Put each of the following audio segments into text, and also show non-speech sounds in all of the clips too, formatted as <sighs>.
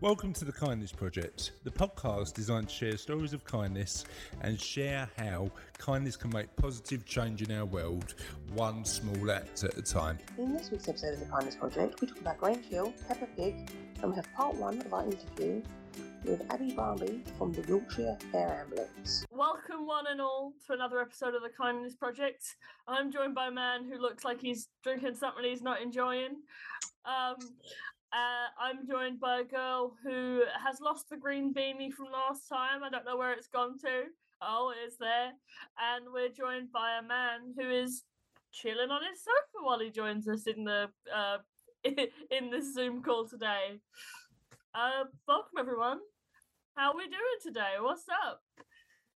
Welcome to the Kindness Project, the podcast designed to share stories of kindness and share how kindness can make positive change in our world, one small act at a time. In this week's episode of the Kindness Project, we talk about Grange Hill, Peppa Pig, and we have part one of our interview with Abby Barmby from the Yorkshire Air Ambulance. Welcome, one and all, to another episode of the Kindness Project. I'm joined by a man who looks like he's drinking something he's not enjoying. Um, uh, I'm joined by a girl who has lost the green beanie from last time. I don't know where it's gone to. Oh, it's there. And we're joined by a man who is chilling on his sofa while he joins us in the uh, <laughs> in this Zoom call today. Uh, welcome everyone. How are we doing today? What's up?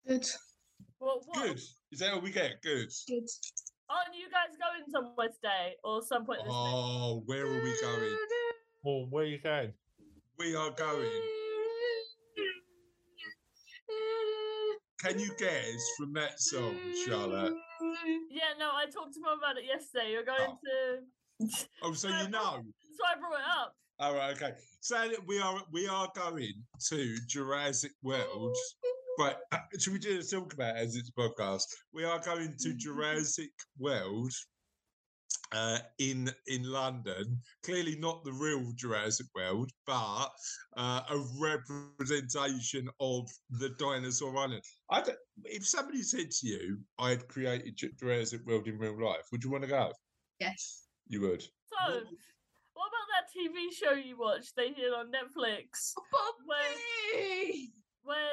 Good. What? what? Good. Is that all we get? Good. Good. Aren't you guys going somewhere today or some point this week? Oh, where are we going? Well, where are you going? We are going. Can you guess from that song, Charlotte? Yeah, no, I talked to mum about it yesterday. You're going to. Oh, so you <laughs> know. So I brought it up. All right, okay. So we are we are going to Jurassic World. Right, <coughs> uh, should we just talk about it as it's a podcast? We are going to <laughs> Jurassic World uh, in in London. Clearly not the real Jurassic World, but uh, a representation of the dinosaur island. I don't, if somebody said to you, "I had created Ju- Jurassic World in real life," would you want to go? Yes. You would. So, what about that TV show you watched? They did on Netflix, Bobby! where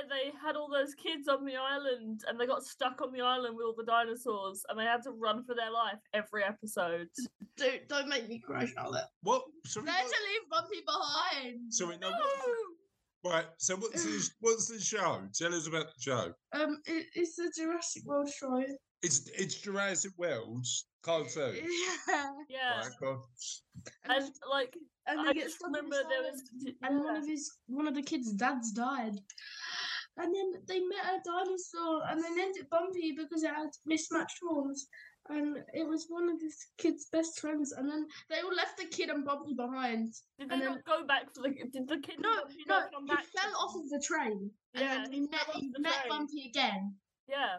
they had all those kids on the island and they got stuck on the island with all the dinosaurs and they had to run for their life every episode. Don't, don't make me cry, Charlotte. What? Sorry, They're what? to leave Bumpy behind. Sorry, no. what- Right. So what's the, <sighs> what's the show? Tell us about the show. Um, it, it's the Jurassic World show. It's it's Jurassic World cartoon. <laughs> Yeah. Yeah. Right. And like, and I get just stuck remember there was. and one of his one of the kids' dads died. And then they met a dinosaur, and they named it Bumpy because it had mismatched horns. And it was one of this kid's best friends. And then they all left the kid and Bumpy behind. Did they and then- not go back for the? Did the kid? No, no, he back fell off of the train. And Yeah, then he he met, he met. Bumpy again. Yeah.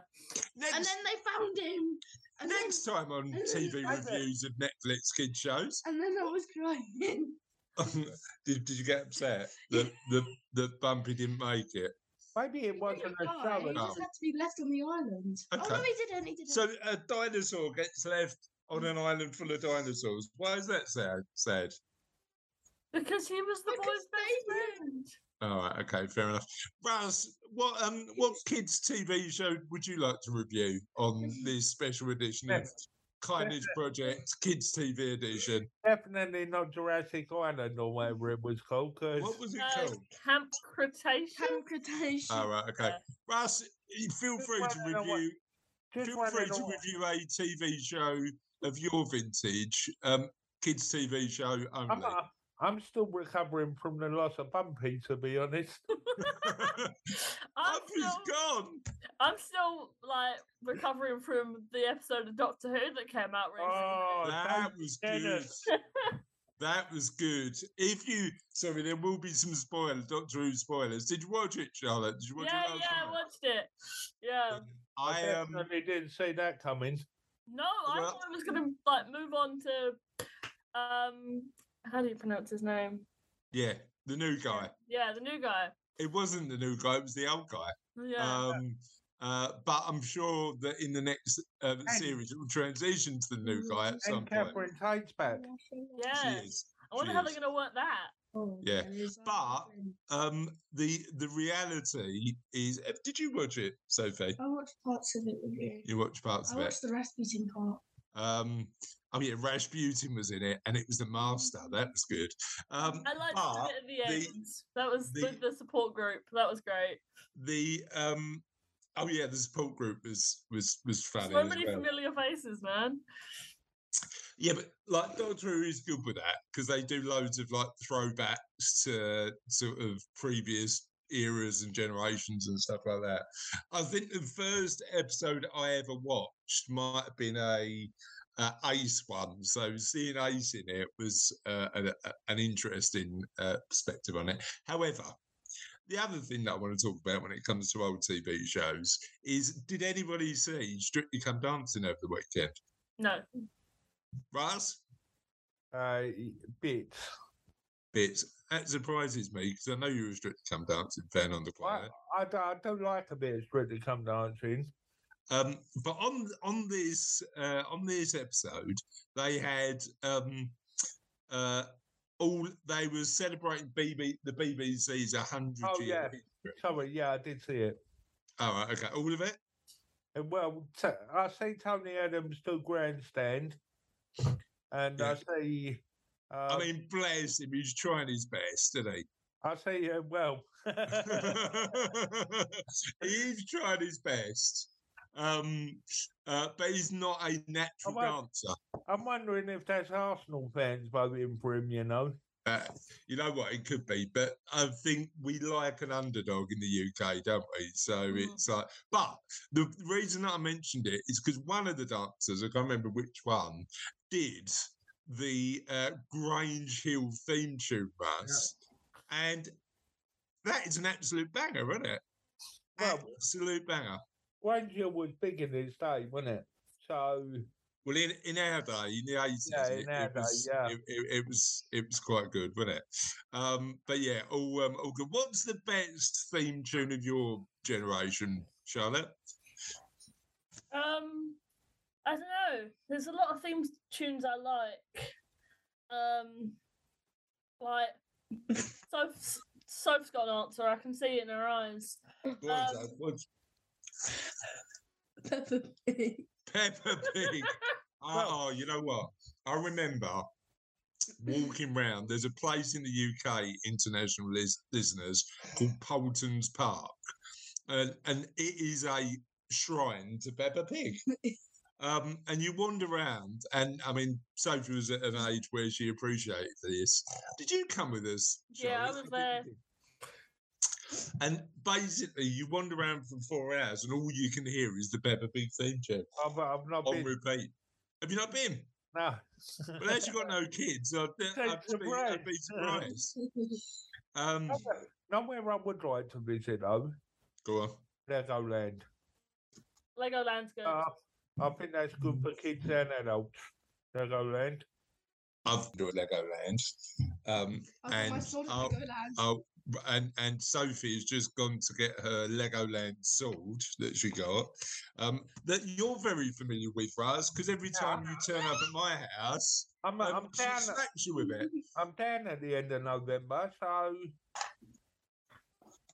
Next, And then they found him. And then, next time on <laughs> TV reviews of Netflix kid shows, and then I was crying. <laughs> <laughs> did, did you get upset that the that Bumpy didn't make it? Maybe it wasn't didn't a show. He just had to be left on the island. Oh no, he didn't. He didn't. So a dinosaur gets left on an island full of dinosaurs. Why is that sad? Sad. Because he was the Because boy's best they knew. friend. All right. Okay. Fair enough. Russ, what um what kids TV show would you like to review on this special edition of Yes. Kindness Project Kids TV edition? Definitely not Jurassic Island or whatever it was called. 'cause What was it Uh, called? Camp Cretaceous. Camp Cretaceous. All right. Okay. Yeah. Russ, feel Just free to review. just Feel free to what- review a TV show of your vintage, um, kids TV show I'm, only. I'm still recovering from the loss of Bumpy, to be honest. <laughs> I'm Bumpy's still, gone. I'm still like recovering from the episode of Doctor Who that came out recently. Oh, That don't was get good. That was good. If you, sorry, there will be some spoilers, Doctor Who spoilers. Did you watch it, Charlotte? Did you watch yeah, it last yeah, I watched it. Yeah. I I um, didn't see that coming. No, I Well- thought I was gonna like move on to um how do you pronounce his name? yeah, the new guy. Yeah, the new guy. It wasn't the new guy; it was the old guy. Yeah. Um, uh, but I'm sure that in the next uh, series, it will transition to the new guy at some And point. Catherine Tate's back. yeah. She is. I wonder she how they're gonna work that. Oh, Yeah, but- Um, the the reality is, uh, did you watch it, Sophie? I watched parts of it with you. You watched parts I of it. I watched the Rasputin part. Um, I mean, Rasputin was in it, and it was the master. That was good. Um, I liked it at the the- end. that was the, the- the support group. That was great. the um, oh yeah, the support group was was was funny. So many well. familiar faces, man. Yeah, but like Doctor Who is good with that because they do loads of like throwbacks to sort of previous eras and generations and stuff like that. I think the first episode I ever watched might have been a uh, Ace one. So seeing Ace in it was uh, a, a- an interesting uh, perspective on it. However, the other thing that I want to talk about when it comes to old TV shows is did anybody see Strictly Come Dancing over the weekend? No. Russ? Uh, bit. Bits. That surprises me because I know you're a Strictly Come Dancing fan on the I, quiet. I, don't, I don't like a bit of Strictly Come Dancing. Um, but on on this uh, on this episode, they had um, uh, all they were celebrating BB the BBC's hundred Oh, year yeah. history. Sorry, yeah, I did see it. All right, okay, all of it. And well, t- I see Tony Adams do grandstand, and Yeah. I see. Uh, I mean, bless him, he's trying his best, isn't he? I see. Uh, well, <laughs> he's trying his best. Um, uh, but he's not a natural well- dancer. I'm wondering if that's Arsenal fans voting for him. You know. Uh, you know what? It could be, but I think we like an underdog in the UK, don't we? So Mhm. it's like, but the reason that I mentioned it is because one of the dancers, I can't remember which one, did the uh, Grange Hill theme tune Russ, and that is an absolute banger, isn't it? Well- absolute banger. Granger was big in his day, wasn't it? So Well, in, in our day, in the eighties, Yeah, it, in our it day, was, yeah. it, it, it was it was quite good, wasn't it? Um, but yeah, all um, all good. What's the best theme tune of your generation, Charlotte? Um, I don't know. There's a lot of theme tunes I like. Um, like <laughs> Soph's, Soph's got an answer. I can see it in her eyes. What is Um, that? What's Peppa Pig. Peppa Pig? oh, Well- oh, you know what? I remember walking round. There's a place in the UK, international lis- listeners, called Paultons Park, and and it is a shrine to Peppa Pig. <laughs> Um, and you wander around, and I mean, Sophie was at an age where she appreciated this. Did you come with us? Yeah, I was there. Did. And basically, you wander around for four hours, and all you can hear is the Peppa Pig theme tune I've, I've not on been. repeat. Have you not been? No. Well, as you got no kids, I'd, I'd, Take be, I'd be surprised. <laughs> Um, Nowhere- Nowhere I would like to visit though. go on. Legoland. Legoland's good. Uh, I think that's good for kids and adults. Legoland. I've enjoyed Legoland. Um, I've my and sword at I'll- Legoland. Oh, r- and and Sophie has just gone to get her Legoland sword that she got. Um, that you're very familiar with, Raz, because every Yeah. time you turn up at my house, I'm, um, I'm she down. Slaps you with it. <laughs> I'm down at the end of November, so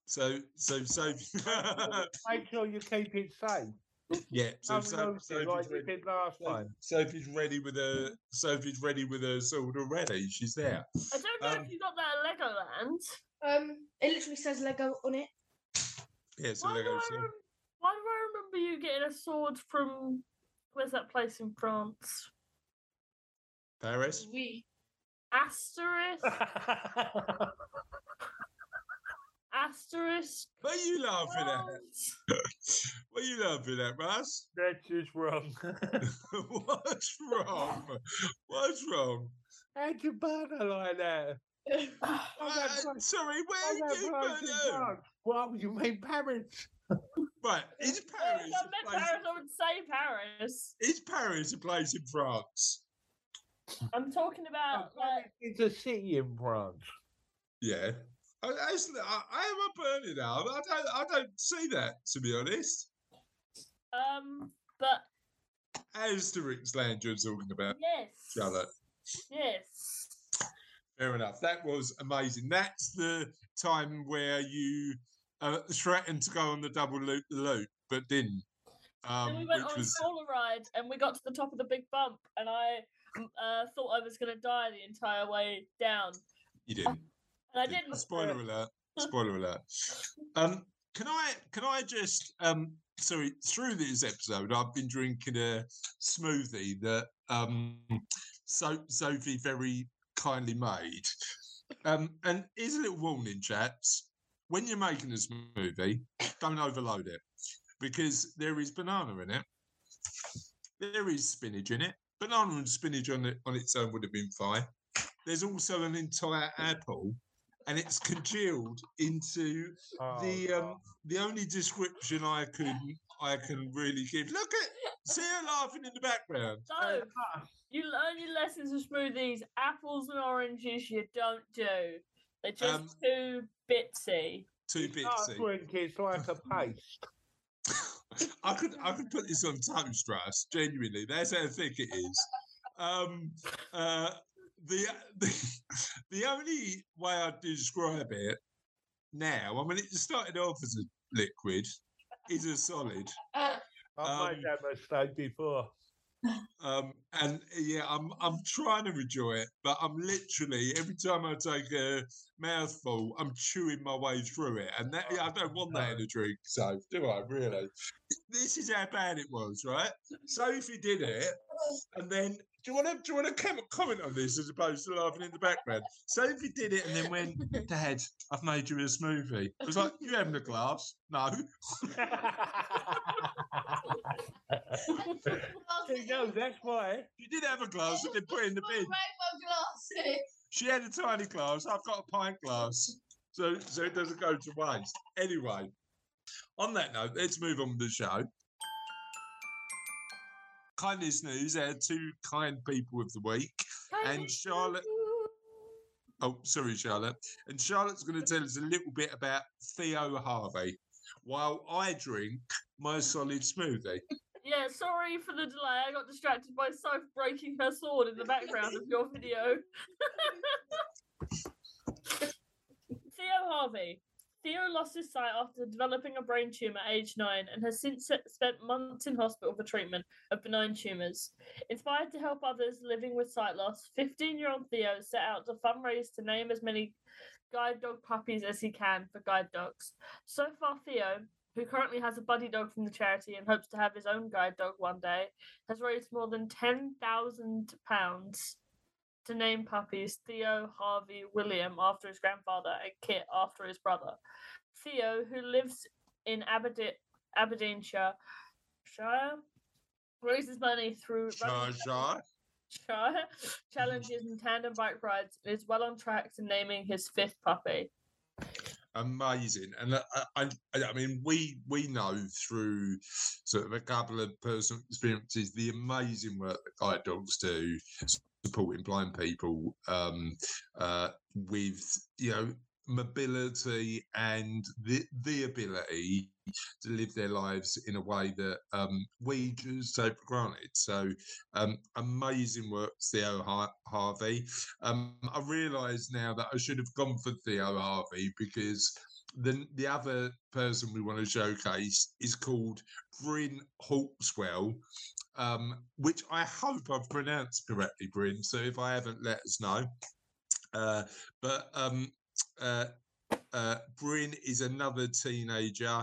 So, so Sophie, <laughs> make sure you keep it safe. yeah. So, Don't so lose it Sophie's like ready. did last So- time. Sophie's ready with her. Sophie's ready with her sword already. She's there. I don't know um, if you got that at Legoland. Um, it literally says Lego on it. Yeah, so Why do, Lego I sword. rem- why do I remember you getting a sword from where's that place in France? Paris. We. Asterisk. <laughs> Asterisk. What are you laughing at? <laughs> What are you laughing at, Russ? That's just wrong. <laughs> What's wrong? What's wrong? How'd you burn her like that? Uh, that's right. sorry, where that did you <laughs> place put in. Well, you mean Paris? Right, is Paris? I a meant Paris, I would say Paris. Is Paris a place in France? I'm talking Oh, about like It's a city in France. Yeah. I, I, I, I am a burning now. I don't. I don't see that to be honest. um but Asterix land you're talking about, yes. Charlotte. Yes. Fair enough. That was amazing. That's the time where you uh, threatened to go on the double loop loop, but didn't. Um, we went on was a stroller ride and we got to the top of the big bump and I mm, uh, thought I was gonna die the entire way down. you didn't. And I didn't. Spoiler alert. Spoiler alert. Um, can I can I just um sorry through this episode I've been drinking a smoothie that um so Sophie very kindly made. Um, and here's a little warning, chaps. When you're making this movie, don't overload it because there is banana in it. There is spinach in it. banana and spinach on it on its own would have been fine. There's also an entire apple, and it's congealed into Oh, the um the only description I can I can really give. Look at see her laughing in the background. So you learn your lessons of smoothies. Apples and oranges you don't do. They're just Um, too bitsy. Too Dark bitsy. drink is like a paste. <laughs> I could I could put this on toast, Russ. Genuinely, that's how thick it is. Um, uh, the the the only way I'd describe it now, I mean, it started off as a liquid, is a solid. I've Um, made that mistake before. Um, and yeah, I'm I'm trying to enjoy it, but I'm literally every time I take a mouthful, I'm chewing my way through it, and that yeah, I don't want that in a drink. So do I really? This is how bad it was, right? Sophie did it, and then do you want to do you want to comment on this as opposed to laughing in the background? Sophie did it, and then went, <laughs> "Dad, I've made you a smoothie." I was like, "You having a glass?" No. She knows that's why. You did have a glass, and then put it in the bin. glasses. She had a tiny glass. I've got a pint glass, so so it doesn't go to waste. Anyway, on that note, let's move on with the show. Kindness news: our two kind people of the week, and Charlotte. Oh, sorry, Charlotte. And Charlotte's going to tell us a little bit about Theo Harvey, while I drink my solid smoothie. Yeah, sorry for the delay. I got distracted by Soph breaking her sword in the background of your video. <laughs> Theo Harvey. Theo lost his sight after developing a brain tumour at age nine and has since spent months in hospital for treatment of benign tumours. Inspired to help others living with sight loss, 15 year old Theo set out to fundraise to name as many guide dog puppies as he can for guide dogs. So far, Theo, who currently has a buddy dog from the charity and hopes to have his own guide dog one day, has raised more than £10,000 to name puppies Theo, Harvey, William after his grandfather, and Kit after his brother. Theo, who lives in Aberde- Aberdeenshire, Shire, raises money through. Shire challenges and tandem bike rides and is well on track to naming his fifth puppy. amazing and I, I, I I mean we we know through sort of a couple of personal experiences the amazing work that guide dogs do supporting blind people um uh with you know mobility and the the ability to live their lives in a way that um we just take for granted. So um amazing work theo harvey. Um, I realise now that I should have gone for Theo Harvey because the the other person we want to showcase is called Bryn Hawkswell, um, which I hope I've pronounced correctly, Bryn. So if I haven't, let us know. Uh, but um, uh, uh, Bryn is another teenager.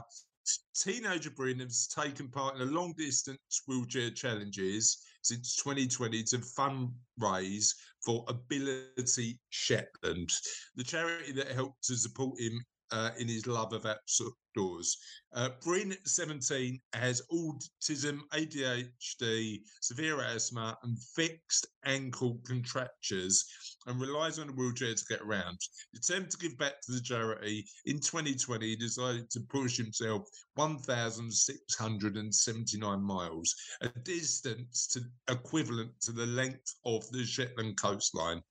Teenager Bryn has taken part in a long distance wheelchair challenges since 2020 to fundraise for Ability Shetland, the charity that helped to support him uh, in his love of outdoors. Uh, Bryn, 17, has autism, ADHD, severe asthma, and fixed ankle contractures and relies on a wheelchair to get around. Determined to give back to the charity, in 2020 he decided to push himself 1,679 miles, a distance to equivalent to the length of the Shetland coastline.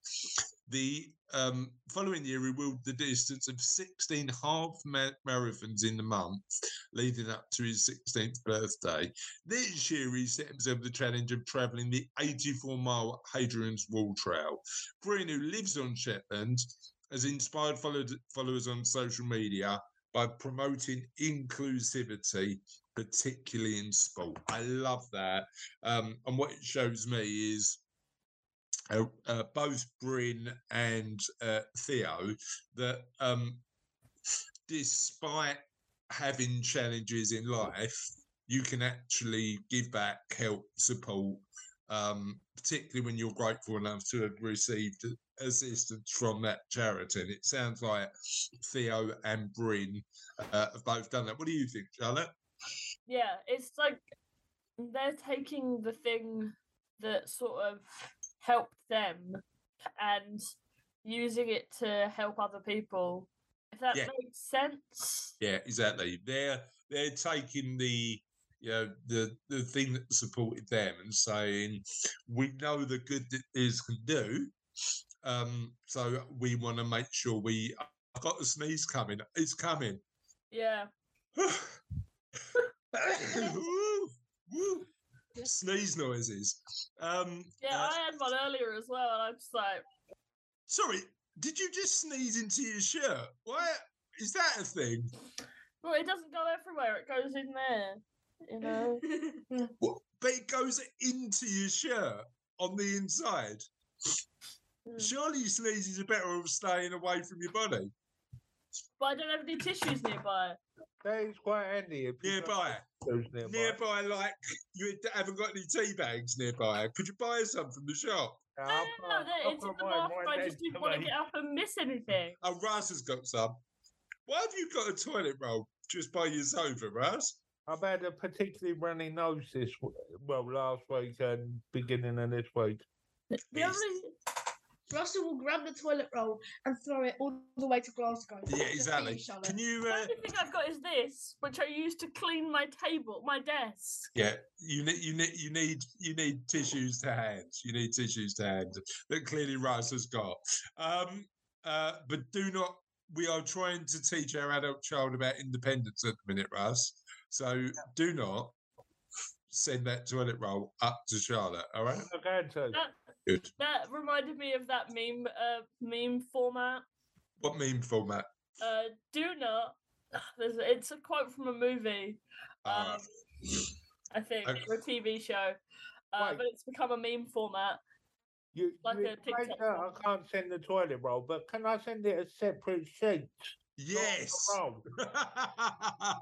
The um, following year, he ruled the distance of 16 half marathons in the month leading up to his 16th birthday. This year, he set himself the challenge of travelling the 84 mile Hadrian's Wall Trail. Bryn, who lives on Shetland, has inspired followers on social media by promoting inclusivity, particularly in sport. I love that. Um, and what it shows me is uh, uh, both Bryn and uh, Theo that um, despite having challenges in life, you can actually give back, help, support, um, particularly when you're grateful enough to have received assistance from that charity. And it sounds like Theo and Bryn uh, have both done that. What do you think, Charlotte? Yeah, it's like they're taking the thing that sort of helped them and using it to help other people. If that Yeah. makes sense. Yeah, exactly. They're they're taking the you know the the thing that supported them and saying we know the good that this can do. Um, so we want to make sure we. I've got the sneeze coming. It's coming. Yeah. <sighs> <laughs> Woo, woo. Sneeze noises. Um, Yeah, uh, I had one earlier as well, and I'm just like, sorry, did you just sneeze into your shirt? What is that a thing? well, it doesn't go everywhere. It goes in there. You know. <laughs> What? But it goes into your shirt on the inside. Mm. Surely sneezes are better off staying away from your body. But I don't have any tissues nearby. That is quite handy. If Nearby, those nearby. nearby, like you haven't got any tea bags nearby. Could you buy some from the shop? Yeah, No, I'll no, put- no, no, it's in the mine bathroom. I just didn't want to get up and miss anything. Oh, Russ has got some. Why have you got a toilet roll just by your sofa, Russ? I've had a particularly runny nose this well last week and beginning of this week. The Yes. only Russell will grab the toilet roll and throw it all the way to Glasgow. Yeah, exactly. being. Can you? The Uh, only thing I've got is this, which I use to clean my table, my desk. yeah, you need, you need, you need, you need tissues to hand. You need tissues to hand that clearly Russ has got. Um, uh, but do not. We are trying to teach our adult child about independence at the minute, Russ. So do not send that toilet roll up to Charlotte. All right. I'm going to. That Good. that reminded me of that meme uh, meme format. What meme format? Uh, do not. There's, it's a quote from a movie, Uh, um, I think, Okay. or a TV show, uh, Wait. but it's become a meme format. You, like you a TikTok explained that I can't send the toilet roll, but can I send it a separate sheet? yes. <laughs>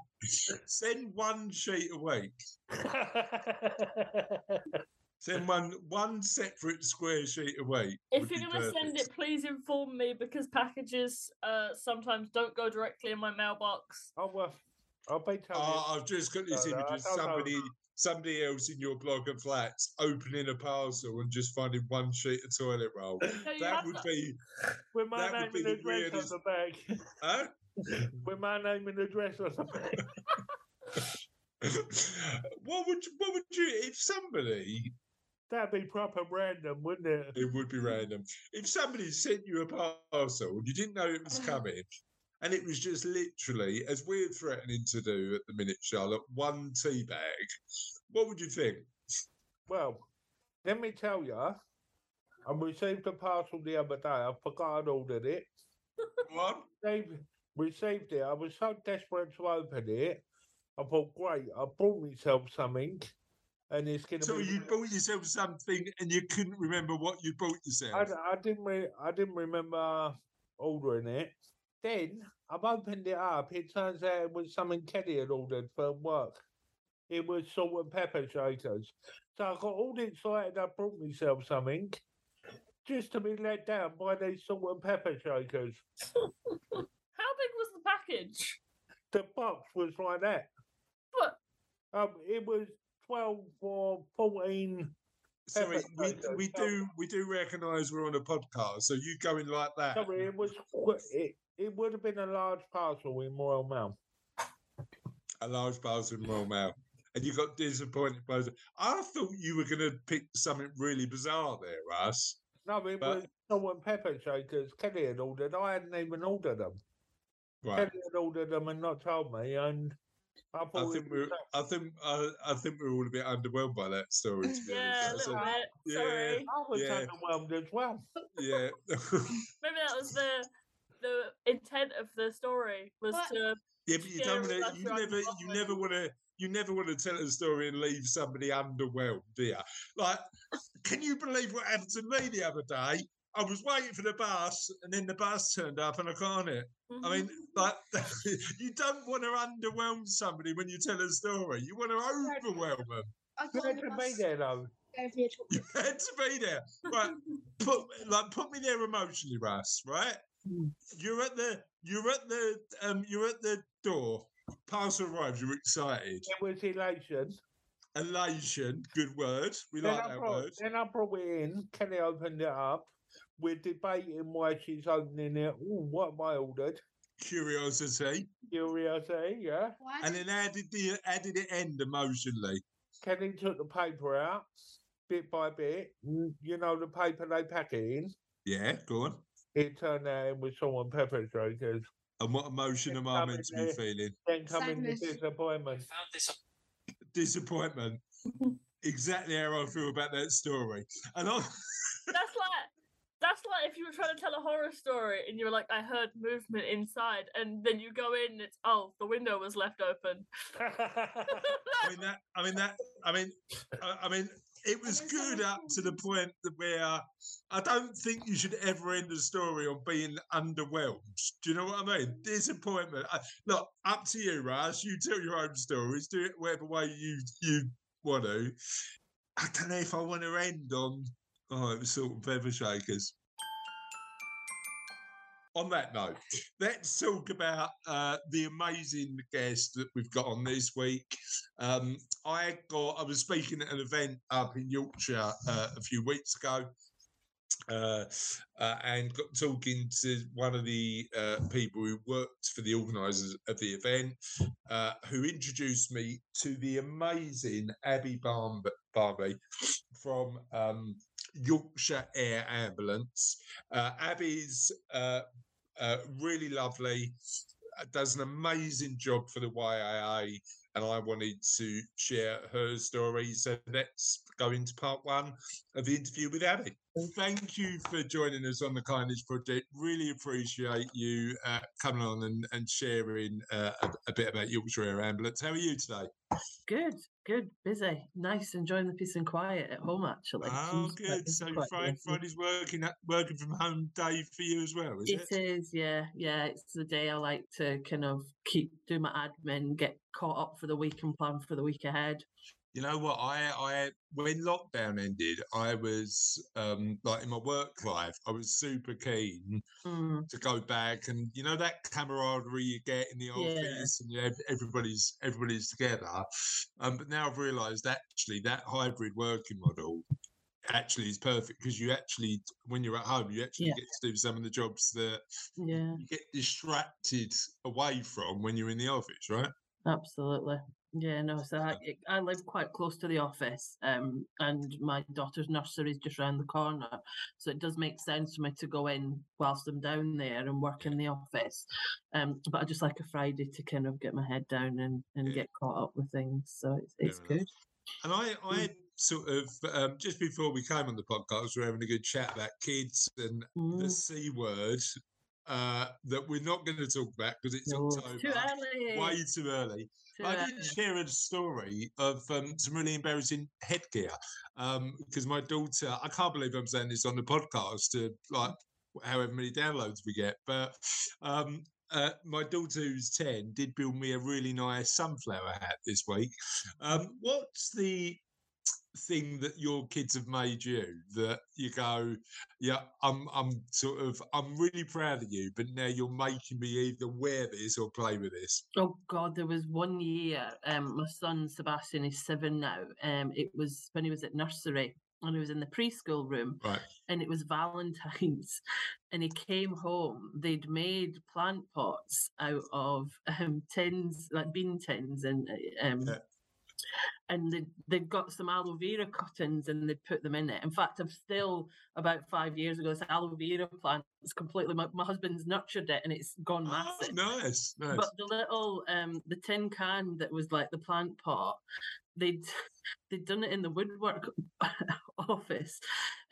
Send one sheet a week. <laughs> Send one one separate square sheet a week. If you're going to send it, please inform me because packages uh, sometimes don't go directly in my mailbox. oh, well, I'll be telling you. Oh, I've just got this No, no, image of know. somebody somebody else in your block of flats opening a parcel and just finding one sheet of toilet roll. No, That would to- be With my that would name be and the address weirdest- on the bag. huh? <laughs> With my name and address on the bag. <laughs> what would you, what would you if somebody That'd be proper random, wouldn't it? it would be random if somebody sent you a parcel and you didn't know it was uh-huh. coming and it was just literally as we're threatening to do at the minute charlotte one tea bag what would you think Well, let me tell you, I received a parcel the other day. I forgot I'd ordered it. what Received, received it. I was so desperate to open it. I thought, great, I bought myself something, and it's gonna so be. you bought yourself something and you couldn't remember what you bought I, yourself d- I didn't. Re- I didn't remember ordering it. Then I've opened it up. It turns out it was something Kelly had ordered for work. It was salt and pepper shakers. So I got all excited. I brought myself something, just to be let down by these salt and pepper shakers. <laughs> How big was the package? The box was like that. But Um, it was twelve or fourteen. sorry we, we do we do recognize we're on a podcast so you going like that Sorry, it was. It, it would have been a large parcel in Royal Mail. a large parcel in Royal Mail. And you got disappointed by the. I thought you were going to pick something really bizarre there, Russ. No, it But- was salt and pepper shakers. Kelly had ordered. I hadn't even ordered them. Right. Kelly had ordered them and not told me, and I I think we're. I think. I, I think we're all a bit underwhelmed by that story. To be yeah, a little I bit. yeah. Sorry. I was Yeah. underwhelmed as well. yeah. <laughs> Maybe that was the the intent of the story was What? to yeah, but you Yeah, don't wanna, You never. You never want to. You never want to tell a story and leave somebody underwhelmed, do you? Like, can you believe what happened to me the other day? I was waiting for the bus, and then the bus turned up, and I got on it. I mean, like, <laughs> you don't want to underwhelm somebody when you tell a story. You want to overwhelm them. I You got had the to be bus, there though. gave me a chocolate. You had to be there, right? Put like put me there emotionally, Russ. Right? You're at the you're at the um you're at the door. Parcel arrives. You're excited. It was elation. elation. Good word. We Then like I, that brought, word. then I brought it in. Kelly opened it up. We're debating why she's opening it. Ooh, what have I ordered? Curiosity. Curiosity, yeah. Why And then how did the how did it end emotionally? Kelly took the paper out bit by bit. Mm, You know the paper they pack it in. Yeah, go on. It turned out it was salt and pepper shakers. And what emotion am I meant to be there. feeling? Then coming the Sadness. disappointment. Disappointment. <laughs> exactly how I feel about that story. And I That's like that's like if you were trying to tell a horror story and you were like, I heard movement inside, and then you go in and it's oh, the window was left open. I mean that. I mean that. I mean, I, I mean, it was good up to the point that where I don't think you should ever end a story on being underwhelmed. Do you know what I mean? Disappointment. I, look, up to you, Russ. You tell your own stories. Do it whatever way you you want to. I don't know if I want to end on. Oh, it was salt and pepper shakers. On that note, let's talk about uh, the amazing guest that we've got on this week. Um, I got I was speaking at an event up in Yorkshire uh, a few weeks ago. Uh, uh, and got talking to one of the uh, people who worked for the organisers of the event, uh, who introduced me to the amazing Abby Barmby from um, Yorkshire Air Ambulance. Uh, Abby's uh, uh, really lovely, uh, does an amazing job for the YAA and I wanted to share her story. So let's go into part one of the interview with Abby. Thank you for joining us on the Kindness Project. Really appreciate you uh, coming on and, and sharing uh, a, a bit about Yorkshire Air Ambulance. How are you today? Good, good, busy, nice, enjoying the peace and quiet at home. Actually, Oh, Seems good. So Friday. Friday's working at- working from home day for you as well, is It it? is, yeah, yeah. It's the day I like to kind of keep do my admin, get caught up for the week, and plan for the week ahead. You know what? I, I, when lockdown ended, I was um, like in my work life, I was super keen Mm, to go back, and you know that camaraderie you get in the Yeah. office, and you everybody's everybody's together. Um, but now I've realised actually that hybrid working model actually is perfect because you actually, when you're at home, you actually Yeah. get to do some of the jobs that yeah, you get distracted away from when you're in the office, right? absolutely. Yeah, no. So I, I live quite close to the office, um, and my daughter's nursery is just around the corner, so it does make sense for me to go in whilst I'm down there and work in the office. Um, but I just like a Friday to kind of get my head down and, and Yeah. get caught up with things. So it's it's enough. good. And I, I Mm. sort of um, just before we came on the podcast, we were having a good chat about kids and the Mm. c word uh, that we're not going to talk about because it's No, October. too early. Way too early. too I early. did share a story of um, some really embarrassing headgear Um, because my daughter, I can't believe I'm saying this on the podcast to like however many downloads we get, but um, uh, my daughter who's 10 did build me a really nice sunflower hat this week. Um, what's the thing that your kids have made you that you go, yeah, I'm, I'm sort of, I'm really proud of you, but now you're making me either wear this or play with this. Oh God, there was one year. Um, my son Sebastian is seven now. Um, it was when he was at nursery and he was in the preschool room, Right. and it was <laughs> Valentine's, and he came home. They'd made plant pots out of um tins, like bean tins, and uh, um. Yeah. And they they've got some aloe vera cuttings and they put them in it. In fact, I've still about five years ago, this aloe vera plant. It's completely my, my husband's nurtured it and it's gone Oh, massive. nice, nice. But the little um the tin can that was like the plant pot, they'd <laughs> they'd done it in the woodwork <laughs> office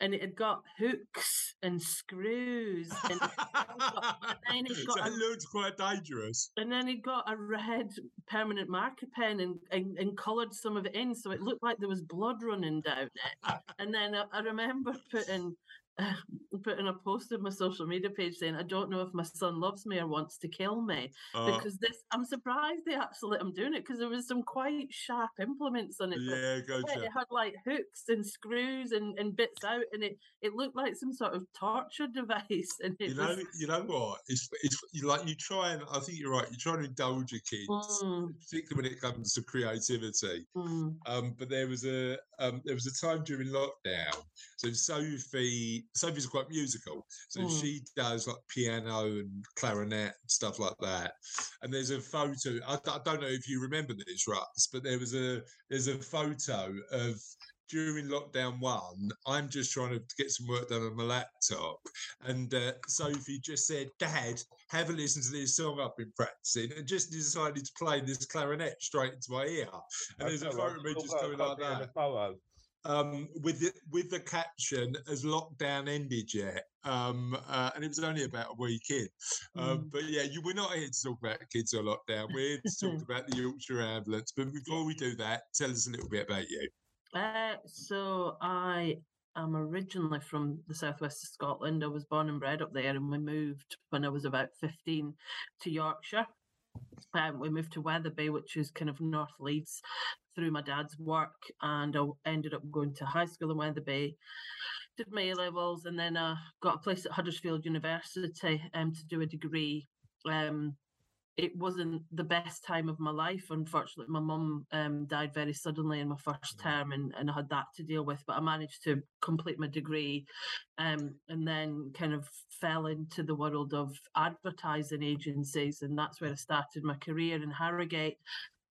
and it had got hooks and screws and, <laughs> then it's so got it a- looked quite dangerous. and then he got a red permanent marker pen and, and, and coloured some of it in so it looked like there was blood running down it. And then I, I remember putting <sighs> putting a post on my social media page saying, I don't know if my son loves me or wants to kill me. Oh, Because this, I'm surprised they actually let him doing it because there was some quite sharp implements on it. yeah, gotcha. it had like hooks and screws and, and bits out, and it, it looked like some sort of torture <laughs> device. And it You know, was, you know what? It's it's you like you try and I think you're right. You try and indulge your kids, Mm, particularly when it comes to creativity. mm, Um, but there was a um, there was a time during lockdown. So Sophie Sophie's quite musical. So Mm. she does like piano and clarinet and stuff like that. And there's a photo. I don't know if you remember this, Russ, but there was a there's a photo of during lockdown one. I'm just trying to get some work done on my laptop, and uh, Sophie just said, "Dad, have a listen to this song I've been practicing," and just decided to play this clarinet straight into my ear. And there's a photo of me just going like copy of the that, photo. Um, with the with the caption as lockdown ended yet?" Um, uh, and it was only about a week in. Um, Mm. but yeah, you, we're not here to talk about kids or lockdown. We're here to talk <laughs> about the Yorkshire ambulance. But before we do that, tell us a little bit about you. Uh, so I am originally from the southwest of Scotland. I was born and bred up there, and we moved when I was about 15 to Yorkshire. Um, we moved to Wetherby, which is kind of North Leeds, through my dad's work, and I ended up going to high school in Wetherby. Did my A levels, and then uh, got a place at Huddersfield University um, to do a degree. Um, it wasn't the best time of my life. Unfortunately, my mum um, died very suddenly in my first term, and, and I had that to deal with. But I managed to complete my degree, um, and then kind of fell into the world of advertising agencies, and that's where I started my career in Harrogate.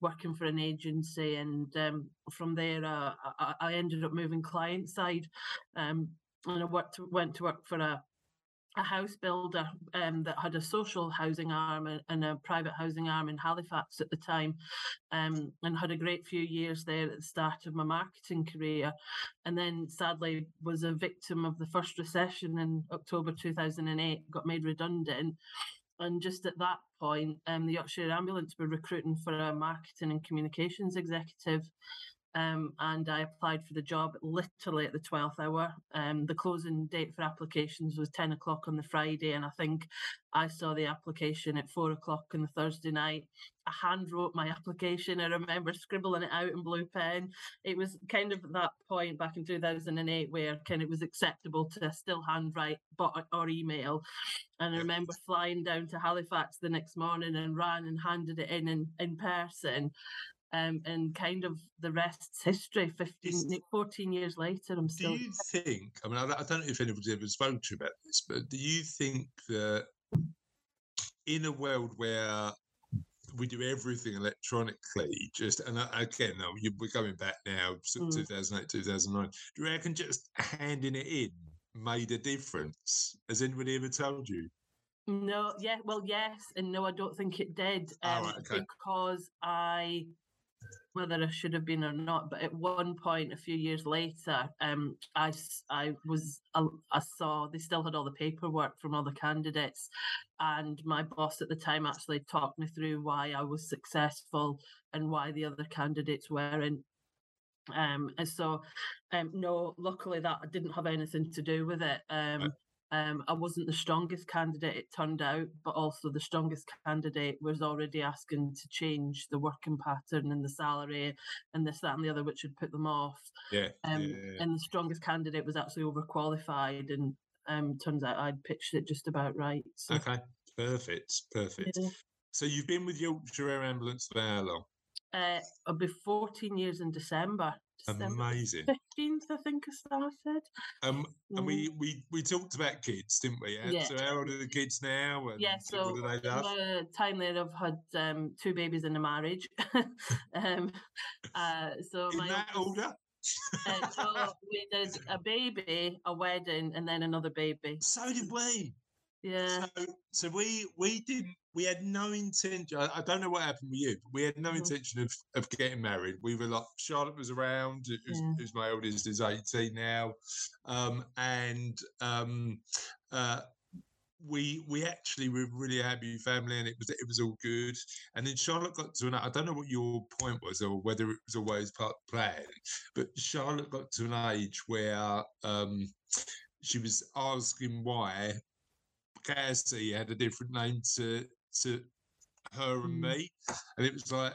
Working for an agency, and um, from there, uh, I, I ended up moving client side, um, and I worked went to work for a a house builder um, that had a social housing arm and, a private housing arm in Halifax at the time, um, and had a great few years there at the start of my marketing career, and then sadly was a victim of the first recession in October 2008, got made redundant. And just at that point, um, the Yorkshire Ambulance were recruiting for a marketing and communications executive um, and I applied for the job literally at the 12th hour. Um, the closing date for applications was 10 o'clock on the Friday, and I think I saw the application at four o'clock on the Thursday night. I hand wrote my application. I remember scribbling it out in blue pen. It was kind of that point back in 2008 where kind of it was acceptable to still handwrite but or email. And I remember flying down to Halifax the next morning and ran and handed it in in, in person um, and kind of the rest's history. 15, Is- 14 years later, I'm still. Do you think? I mean, I don't I don't know if anybody's ever spoken to you about this, but do you think that in a world where we do everything electronically, just and I- again, we're going back now, Mm. 2008, 2009. Do you reckon just handing it in made a difference? Has anybody ever told you? No, yeah, well, yes, and no, I don't think it did. Oh, Um, right, okay. Because I, whether I should have been or not, but at one point a few years later, um, I, I was, I, I saw they still had all the paperwork from all the candidates, and my boss at the time actually talked me through why I was successful and why the other candidates weren't. Um, and so, um, no, luckily that didn't have anything to do with it. Um, um, I wasn't the strongest candidate, it turned out, but also the strongest candidate was already asking to change the working pattern and the salary and this, that, and the other, which would put them off. Yeah. Um, yeah. And the strongest candidate was actually overqualified, and um, turns out I'd pitched it just about right. So, Okay. Perfect. Perfect. So you've been with Yorkshire Air Ambulance for how long? Uh, I'll be 14 years in December. Amazing. 15th, I think I started. Um, and we, we we talked about kids, didn't we? Yeah. So how old are the kids now? And Yeah, what so do they in love? time there, I've had um, two babies in a marriage. <laughs> um, uh, so <laughs> In my that oldest- order? uh, so we did <laughs> a baby, a wedding, and then another baby. So did we. Yeah, So, so we we didn't we had no intention. I, I don't know what happened with you, but we had no Mhm. intention of, of getting married. We were like Charlotte was around, who- who's, Yeah. who's my oldest is eighteen now, um, and um, uh, we we actually were really happy family, and it was it was all good. And then Charlotte got to an I don't know what your point was or whether it was always part of the plan, but Charlotte got to an age where. Um, she was asking why Cassie had a different name to to her and Mm. me, and it was like,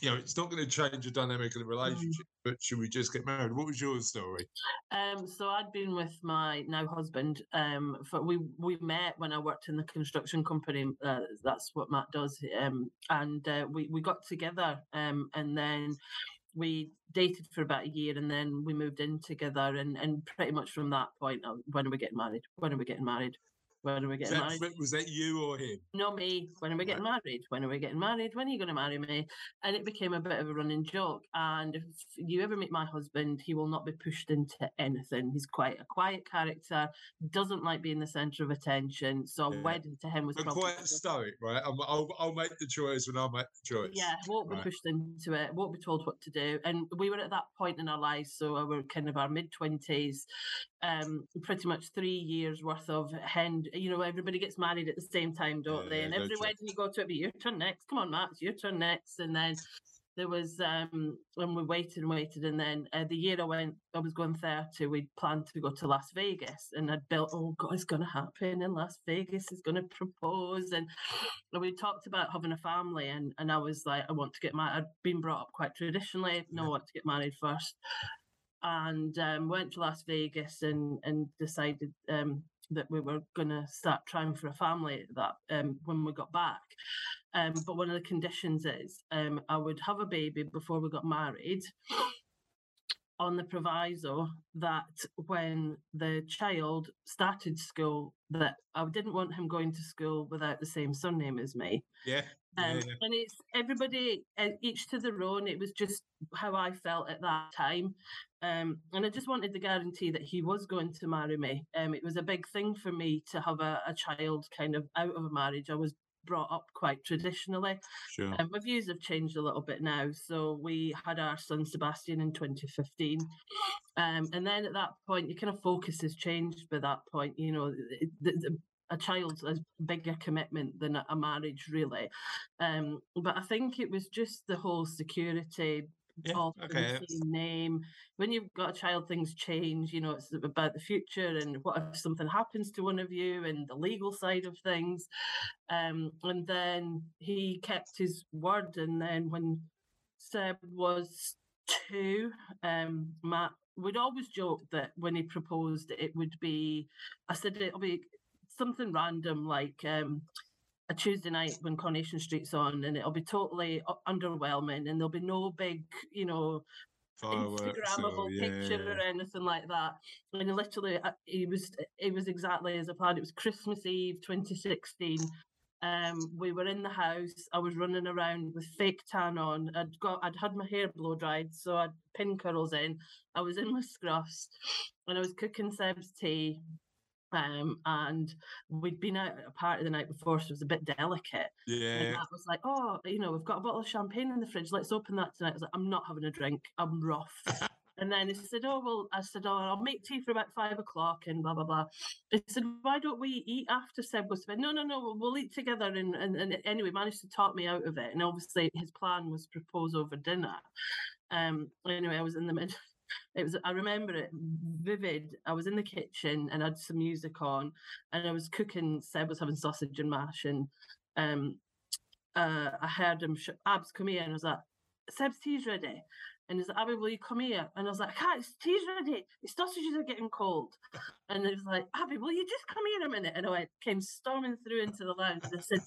you know, it's not going to change the dynamic of the relationship. But should we just get married? What was your story? Um, so I'd been with my now husband. Um, for we we met when I worked in the construction company. Uh, that's what Matt does. Um, and uh, we we got together. Um, and then we dated for about a year, and then we moved in together. And and pretty much from that point, uh, when are we getting married? When are we getting married? When are we Was getting that, married? was that you or him? not me. When are we getting married? When are we getting married? When are you going to marry me? And it became a bit of a running joke. And if you ever meet my husband, he will not be pushed into anything. He's quite a quiet character, doesn't like being the centre of attention. So a Yeah. wedding to him was But probably quite stoic, right? I'm, I'll, I'll make the choice when I make the choice. yeah, won't be Right. pushed into it, won't be told what to do. And we were at that point in our lives, so we were kind of our mid twenties, um, pretty much three years worth of hen. You know, everybody gets married at the same time, don't they? And every wedding you go to, it'll be your turn next. Come on, Matt, it's your turn next. And then there was um when we waited and waited, and then uh, the year I went, I was going thirty. We planned to go to Las Vegas, and I'd built. Oh God, it's going to happen in Las Vegas. He's going to propose, and and <sighs> we talked about having a family and, and I was like, I want to get married. I'd been brought up quite traditionally. No, I want to get married first. And um, went to Las Vegas and, and decided um, that we were going to start trying for a family that um, when we got back. Um, but one of the conditions is um, I would have a baby before we got married on the proviso that when the child started school that I didn't want him going to school without the same surname as me. Yeah. Um, yeah. And it's everybody, uh, each to their own. It was just how I felt at that time. Um, and I just wanted the guarantee that he was going to marry me. Um, it was a big thing for me to have a, a child kind of out of a marriage. I was brought up quite traditionally. Sure. Um, my views have changed a little bit now. So we had our son Sebastian in 2015. Um, and then at that point, your kind of focus has changed by that point. You know, the, the, a child's a bigger commitment than a a marriage, really. Um, but I think it was just the whole security. Yeah, all okay, the same name. When you've got a child, things change. You know, it's about the future and what if something happens to one of you and the legal side of things. Um, and then he kept his word. And then when Seb was two, um, Matt, we'd always joke that when he proposed, it would be, I said it'll be something random like um, a Tuesday night when Coronation Street's on, and it'll be totally underwhelming, and there'll be no big, you know. Instagrammable yeah, picture or anything like that. And literally, uh, he was, it was exactly as I planned. It was Christmas Eve, 2016. Um, we were in the house. I was running around with fake tan on. I'd got, I'd had my hair blow dried, so I'd pin curls in. I was in my scruffs, and I was cooking Seb's tea. Um, and we'd been out at a party the night before, so it was a bit delicate. And Yeah. Matt was like, "Oh, you know, we've got a bottle of champagne in the fridge. Let's open that tonight." I was like, "I'm not having a drink. I'm rough." <laughs> and then he said, "Oh well," I said, "Oh, I'll make tea for about five o'clock," and blah blah blah. He said, "Why don't we eat after Seb goes to bed?" No, no, no. We'll, eat together. And, and and anyway, managed to talk me out of it. And obviously, his plan was propose over dinner. Um. Anyway, I was in the mid. <laughs> It was. I remember it vivid. I was in the kitchen and I had some music on, and I was cooking. Seb was having sausage and mash, and um, uh, I heard him, sh- Abs, come here. And I was like, Seb's tea's ready. And he's like, Abby, will you come here? And I was like, can't, his tea's ready. His sausages are getting cold. And he was like, Abby, will you just come here a minute? And I went, came storming through into the lounge and I said,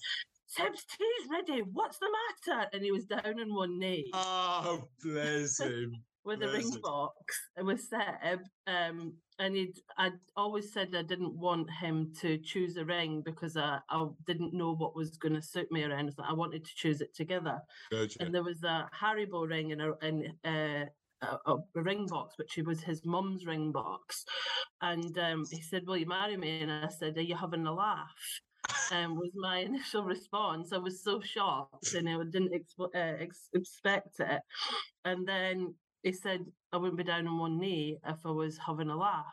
Seb's tea's ready. What's the matter? And he was down on one knee Oh, bless him. With a ring box with Seb. Um, and he'd, I'd always said I didn't want him to choose a ring because I, I didn't know what was going to suit me or anything. I wanted to choose it together. Gotcha. And there was a Haribo ring and a, and, uh, a, a ring box, which was his mum's ring box. And um, he said, Will you marry me? And I said, Are you having a laugh? um, was my <laughs> initial response. I was so shocked and I didn't exp- uh, ex- expect it. And then he said, I wouldn't be down on one knee if I was having a laugh.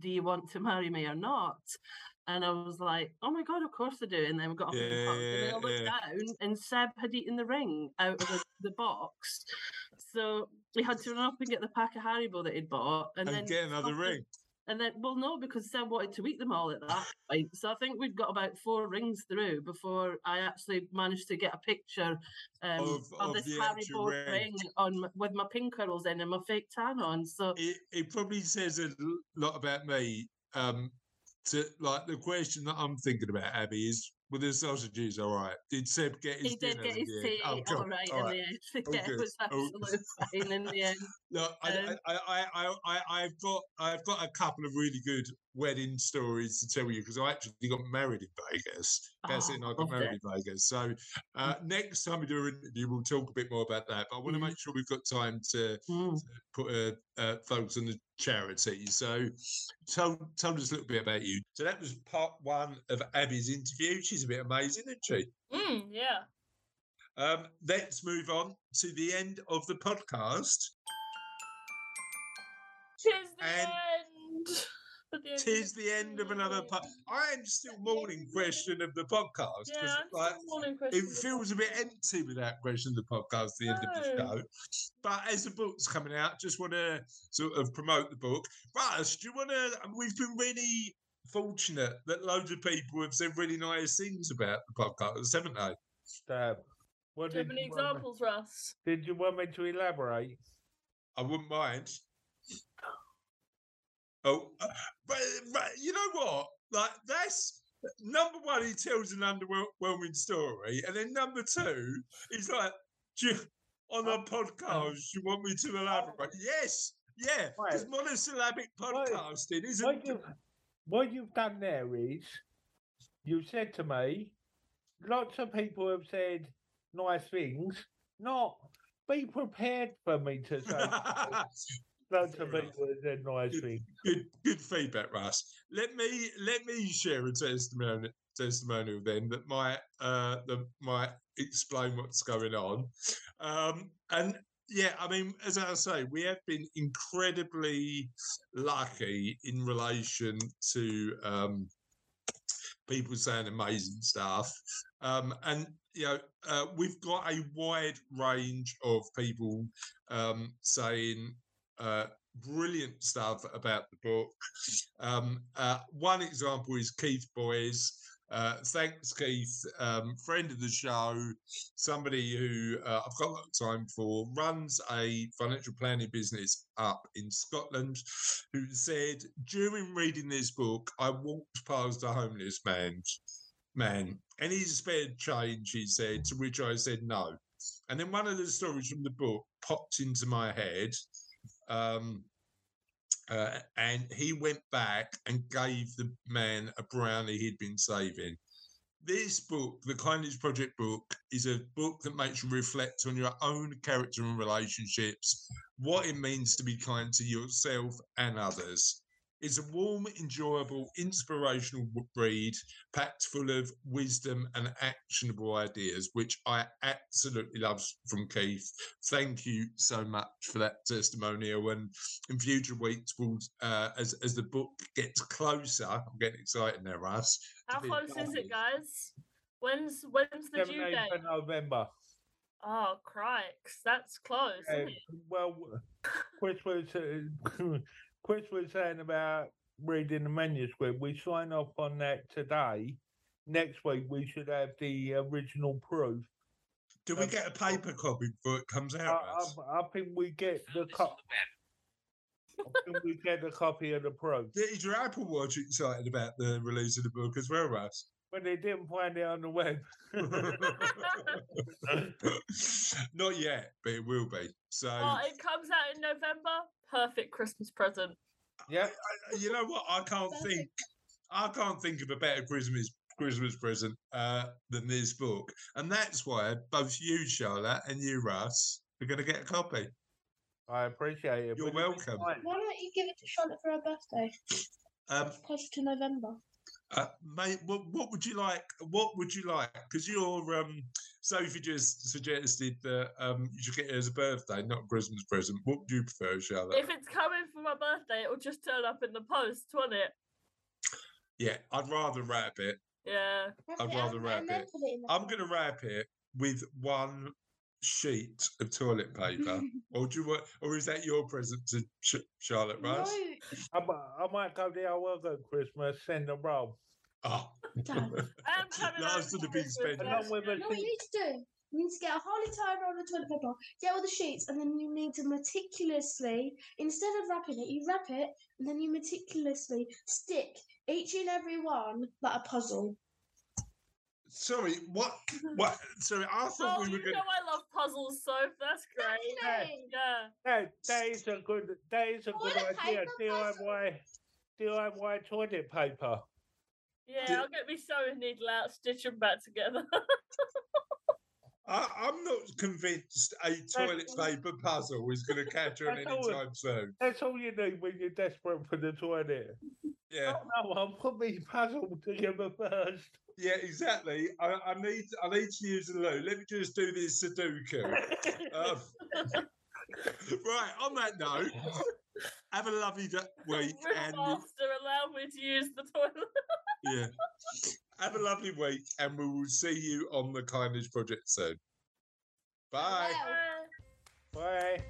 Do you want to marry me or not? And I was like, oh my God, of course I do. And then we got the box. And then I looked yeah. down and Seb had eaten the ring out of the, the box. So we had to run up and get the pack of Haribo that he'd bought. And, And then get another ring. And then, well, no, because Sam wanted to eat them all at that point. So I think we'd got about four rings through before I actually managed to get a picture um, Of- of, of this the Harry actual Potter ring. ring on with my pink curls in and my fake tan on. So it, it probably says a lot about me. Um, to like the question that I'm thinking about, Abby, is were the sausages all right? Did Seb get his he did get his tea Oh, all cool. All in right. <laughs> the end. Yeah, it was absolutely <laughs> fine in the end. Look, I, Um, I, I, I, I, I've got, I've got a couple of really good wedding stories to tell you because I actually got married in Vegas. That's Oh, and I got married it. in Vegas. So uh, next time we do an interview, we'll talk a bit more about that. But I want to Mhm. make sure we've got time to Mm. put a uh, focus on the charity. So, tell tell us a little bit about you. So that was part one of Abby's interview. She's a bit amazing, isn't she? Mm, yeah. Um, let's move on to the end of the podcast. Tis the And end. At the Tis the end of another part. I am still mourning question of the podcast Yeah, because I'm still like mourning question it feels a bit empty without question of the podcast at the end of the show. But as the book's coming out, just want to sort of promote the book. Russ, do you want to? Um, we've been really fortunate that loads of people have said really nice things about the podcast, haven't they? Stab. What Do you have any you want me- examples, Russ? Did you want me to elaborate? I wouldn't mind. Oh, uh, but, but you know what? Like that's number one. He tells an underwhelming story, and then number two, he's like, "Do you, on a podcast, you want me to elaborate?" Yes, yeah, because Right. monosyllabic podcasting isn't. What you've, what you've done there is, you said to me, lots of people have said nice things. Not be prepared for me to say. <laughs> lots Fair of enough. people have said nice Good. good good feedback, Russ. Let me let me share a testimonial testimonial then that might uh that might explain what's going on. Um and yeah, I mean, as I say, we have been incredibly lucky in relation to um people saying amazing stuff. Um, and you know, uh, we've got a wide range of people um, saying uh, brilliant stuff about the book. Um, uh, one example is Keith Boys. Uh, thanks, Keith, um, friend of the show, somebody who uh, I've got a lot of time for, runs a financial planning business up in Scotland, who said during reading this book, I walked past a homeless man, man, and he spared change. He said, to which I said no. And then one of the stories from the book popped into my head. Um, uh, and he went back and gave the man a brownie he'd been saving. This book, the Kindness Project book, is a book that makes you reflect on your own character and relationships, what it means to be kind to yourself and others. It's a warm, enjoyable, inspirational read packed full of wisdom and actionable ideas, which I absolutely love from Keith. Thank you so much for that testimonial. And in future weeks, we'll, uh, as as the book gets closer, I'm getting excited now, Russ. How close is it, guys? When's when's the due date? November. Oh, crikes, that's close, Yeah, isn't it? well, <laughs> Chris was uh, <laughs> Chris was saying about reading the manuscript. We sign off on that today. Next week we should have the original proof. Do we Um, get a paper copy before it comes out? I, Russ? I think we get the co- I think we get a copy of the proof, Is your Apple Watch excited about the release of the book as well, Russ? but they didn't find it on the web. <laughs> Not yet, but it will be. So Oh, it comes out in November. Perfect Christmas present. yeah, I- you know what? I can't think. I can't think of a better Christmas Christmas present uh, than this book, and that's why both you, Charlotte, and you, Russ, are going to get a copy. I appreciate it. You're but it's welcome. fine. Why don't you give it to Charlotte for her birthday? Um, It's close to November. uh, mate, what, what would you like? What would you like? Because you're um, Sophie just suggested that um, you should get it as a birthday, not a Christmas present. What would you prefer, Charlotte? If it's coming for my birthday, it'll just turn up in the post, won't it? yeah, I'd rather wrap it. Yeah. I'd rather wrap it. I'm going to wrap it with one sheet of toilet paper, <laughs> or do you want, or is that your present to Ch- Charlotte No, I, mi- I might go the other way at Christmas, send a roll. Oh, Dad. I'm coming Last over of the big Christmas spenders. Along with a No, what you need to do, you need to get a whole entire roll of toilet paper, get all the sheets, and then you need to meticulously, instead of wrapping it, you wrap it, and then you meticulously stick each and every one like a puzzle. sorry. What? <laughs> What? Sorry, I thought Oh, we were you going. know I love puzzles, so that's great. Lovely. Yeah. That, that is a good, that is a good idea. DIY, DIY toilet paper. Yeah, Did- I'll get me sewing needle out, stitch them back together. I, I'm not convinced a toilet paper puzzle is going to catch on That's all- anytime soon. That's all you need when you're desperate for the toilet. Yeah, Oh no, I'll put me puzzle together first. yeah, exactly. I, I need, I need to use the loo. Let me just do this Sudoku. Um, <laughs> right. On that note, have a lovely d- <laughs> week, and Master, allow me to use the toilet. <laughs> yeah, have a lovely week, and we will see you on the Kindness Project soon. Bye. Well. Bye. Bye.